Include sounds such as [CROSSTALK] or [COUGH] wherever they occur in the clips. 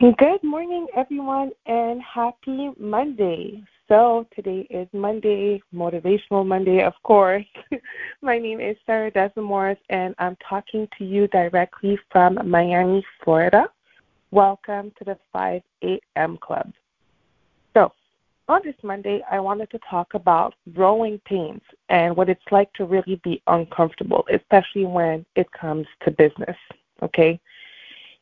Good morning, everyone, and happy Monday. So, today is Monday, Motivational Monday, of course. [LAUGHS] My name is Sarah Desamores, and I'm talking to you directly from Miami, Florida. Welcome to the 5 a.m. Club. So, on this Monday, I wanted to talk about growing pains and what it's like to really be uncomfortable, especially when it comes to business. Okay?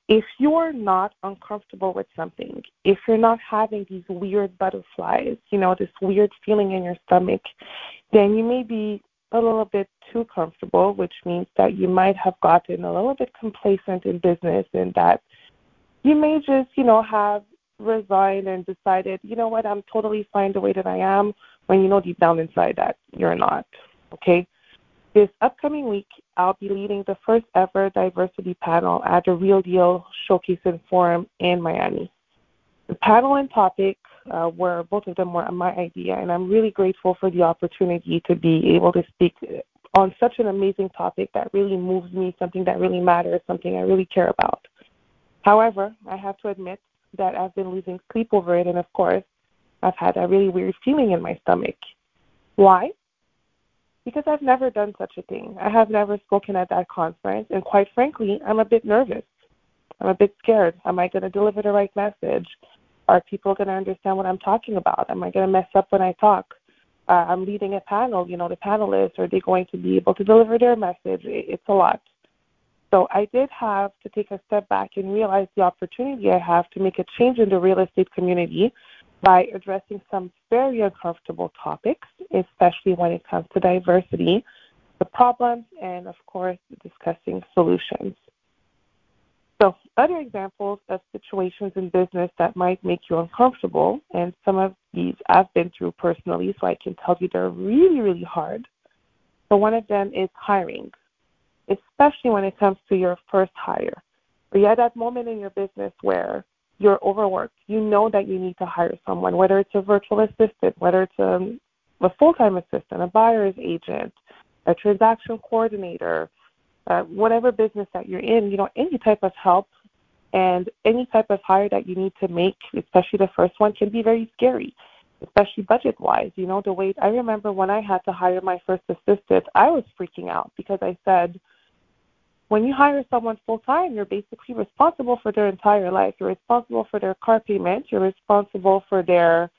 If you're not uncomfortable with something, if you're not having these weird butterflies, you know, this weird feeling in your stomach, then you may be a little bit too comfortable, which means that you might have gotten a little bit complacent in business and that you may just, you know, have resigned and decided, you know what, I'm totally fine the way that I am when you know deep down inside that you're not. Okay? This upcoming week, I'll be leading the first ever diversity panel at the Real Deal Showcase and Forum in Miami. The panel and topic uh, were both of them were my idea, and I'm really grateful for the opportunity to be able to speak on such an amazing topic that really moves me, something that really matters, something I really care about. However, I have to admit that I've been losing sleep over it, and of course, I've had a really weird feeling in my stomach. Why? Because I've never done such a thing. I have never spoken at that conference, and quite frankly, I'm a bit nervous. I'm a bit scared. Am I going to deliver the right message? Are people going to understand what I'm talking about? Am I going to mess up when I talk? Uh, I'm leading a panel. You know, the panelists are they going to be able to deliver their message? It's a lot. So I did have to take a step back and realize the opportunity I have to make a change in the real estate community by addressing some very uncomfortable topics, especially when it comes to diversity, the problems, and of course, discussing solutions. So, other examples of situations in business that might make you uncomfortable, and some of these I've been through personally, so I can tell you they're really, really hard. So, one of them is hiring, especially when it comes to your first hire. Are you at that moment in your business where you're overworked. You know that you need to hire someone, whether it's a virtual assistant, whether it's a, a full-time assistant, a buyer's agent, a transaction coordinator, uh, whatever business that you're in, you know, any type of help and any type of hire that you need to make, especially the first one, can be very scary, especially budget wise. You know, the way I remember when I had to hire my first assistant, I was freaking out because I said, when you hire someone full time, you're basically responsible for their entire life. You're responsible for their car payment. You're responsible for their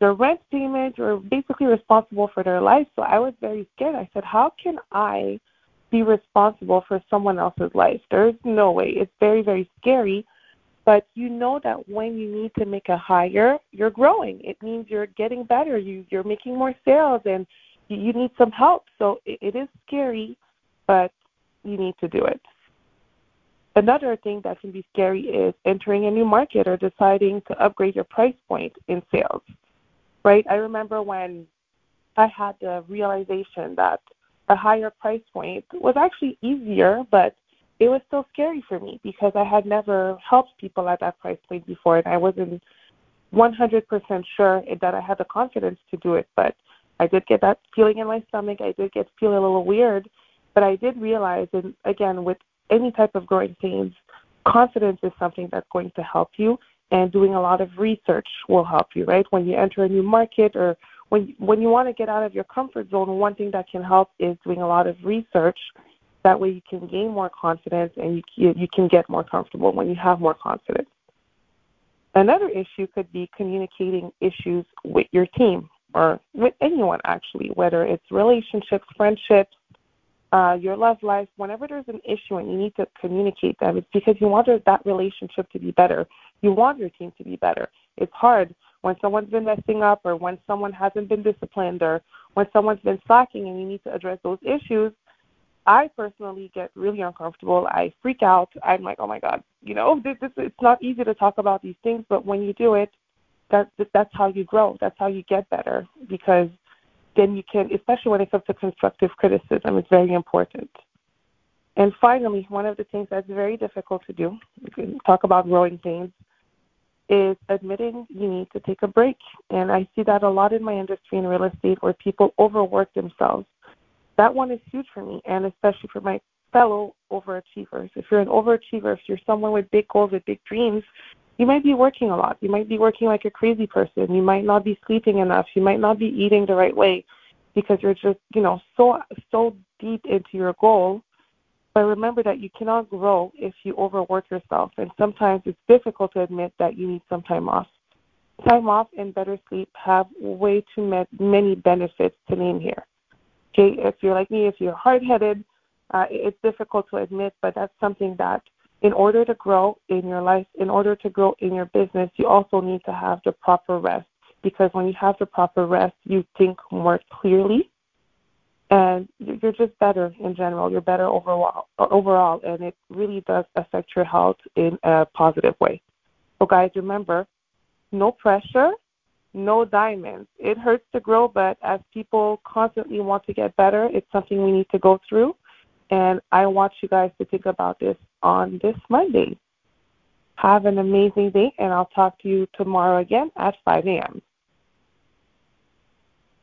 their rent payment. You're basically responsible for their life. So I was very scared. I said, how can I be responsible for someone else's life? There's no way. It's very very scary. But you know that when you need to make a hire, you're growing. It means you're getting better. You you're making more sales and you, need some help. So it, it is scary, but you need to do it. Another thing that can be scary is entering a new market or deciding to upgrade your price point in sales. Right? I remember when I had the realization that a higher price point was actually easier, but it was still scary for me because I had never helped people at that price point before and I wasn't 100% sure that I had the confidence to do it. But I did get that feeling in my stomach. I did get feel a little weird but I did realize, and again, with any type of growing pains, confidence is something that's going to help you, and doing a lot of research will help you, right? When you enter a new market or when when you want to get out of your comfort zone, one thing that can help is doing a lot of research. That way, you can gain more confidence and you you, you can get more comfortable when you have more confidence. Another issue could be communicating issues with your team or with anyone actually, whether it's relationships, friendships, uh, your love life, whenever there's an issue and you need to communicate them, it's because you want that relationship to be better. You want your team to be better. It's hard when someone's been messing up or when someone hasn't been disciplined or when someone's been slacking and you need to address those issues. I personally get really uncomfortable. I freak out. I'm like, oh my god, you know, this, this it's not easy to talk about these things, but when you do it, that that's how you grow. That's how you get better because then you can, especially when it comes to constructive criticism, it's very important. And finally, one of the things that's very difficult to do, talk about growing pains, is admitting you need to take a break. And I see that a lot in my industry in real estate where people overwork themselves. That one is huge for me, and especially for my fellow overachievers. If you're an overachiever, if you're someone with big goals, with big dreams, You might be working a lot. You might be working like a crazy person. You might not be sleeping enough. You might not be eating the right way because you're just, you know, so so deep into your goal. But remember that you cannot grow if you overwork yourself. And sometimes it's difficult to admit that you need some time off. Time off and better sleep have way too many benefits to name here. Okay, if you're like me, if you're hard headed, uh, it's difficult to admit, but that's something that in order to grow in your life, in order to grow in your business, you also need to have the proper rest. Because when you have the proper rest, you think more clearly, and you're just better in general. You're better overall, overall, and it really does affect your health in a positive way. So, guys, remember, no pressure, no diamonds. It hurts to grow, but as people constantly want to get better, it's something we need to go through. And I want you guys to think about this on this Monday. Have an amazing day, and I'll talk to you tomorrow again at 5 a.m.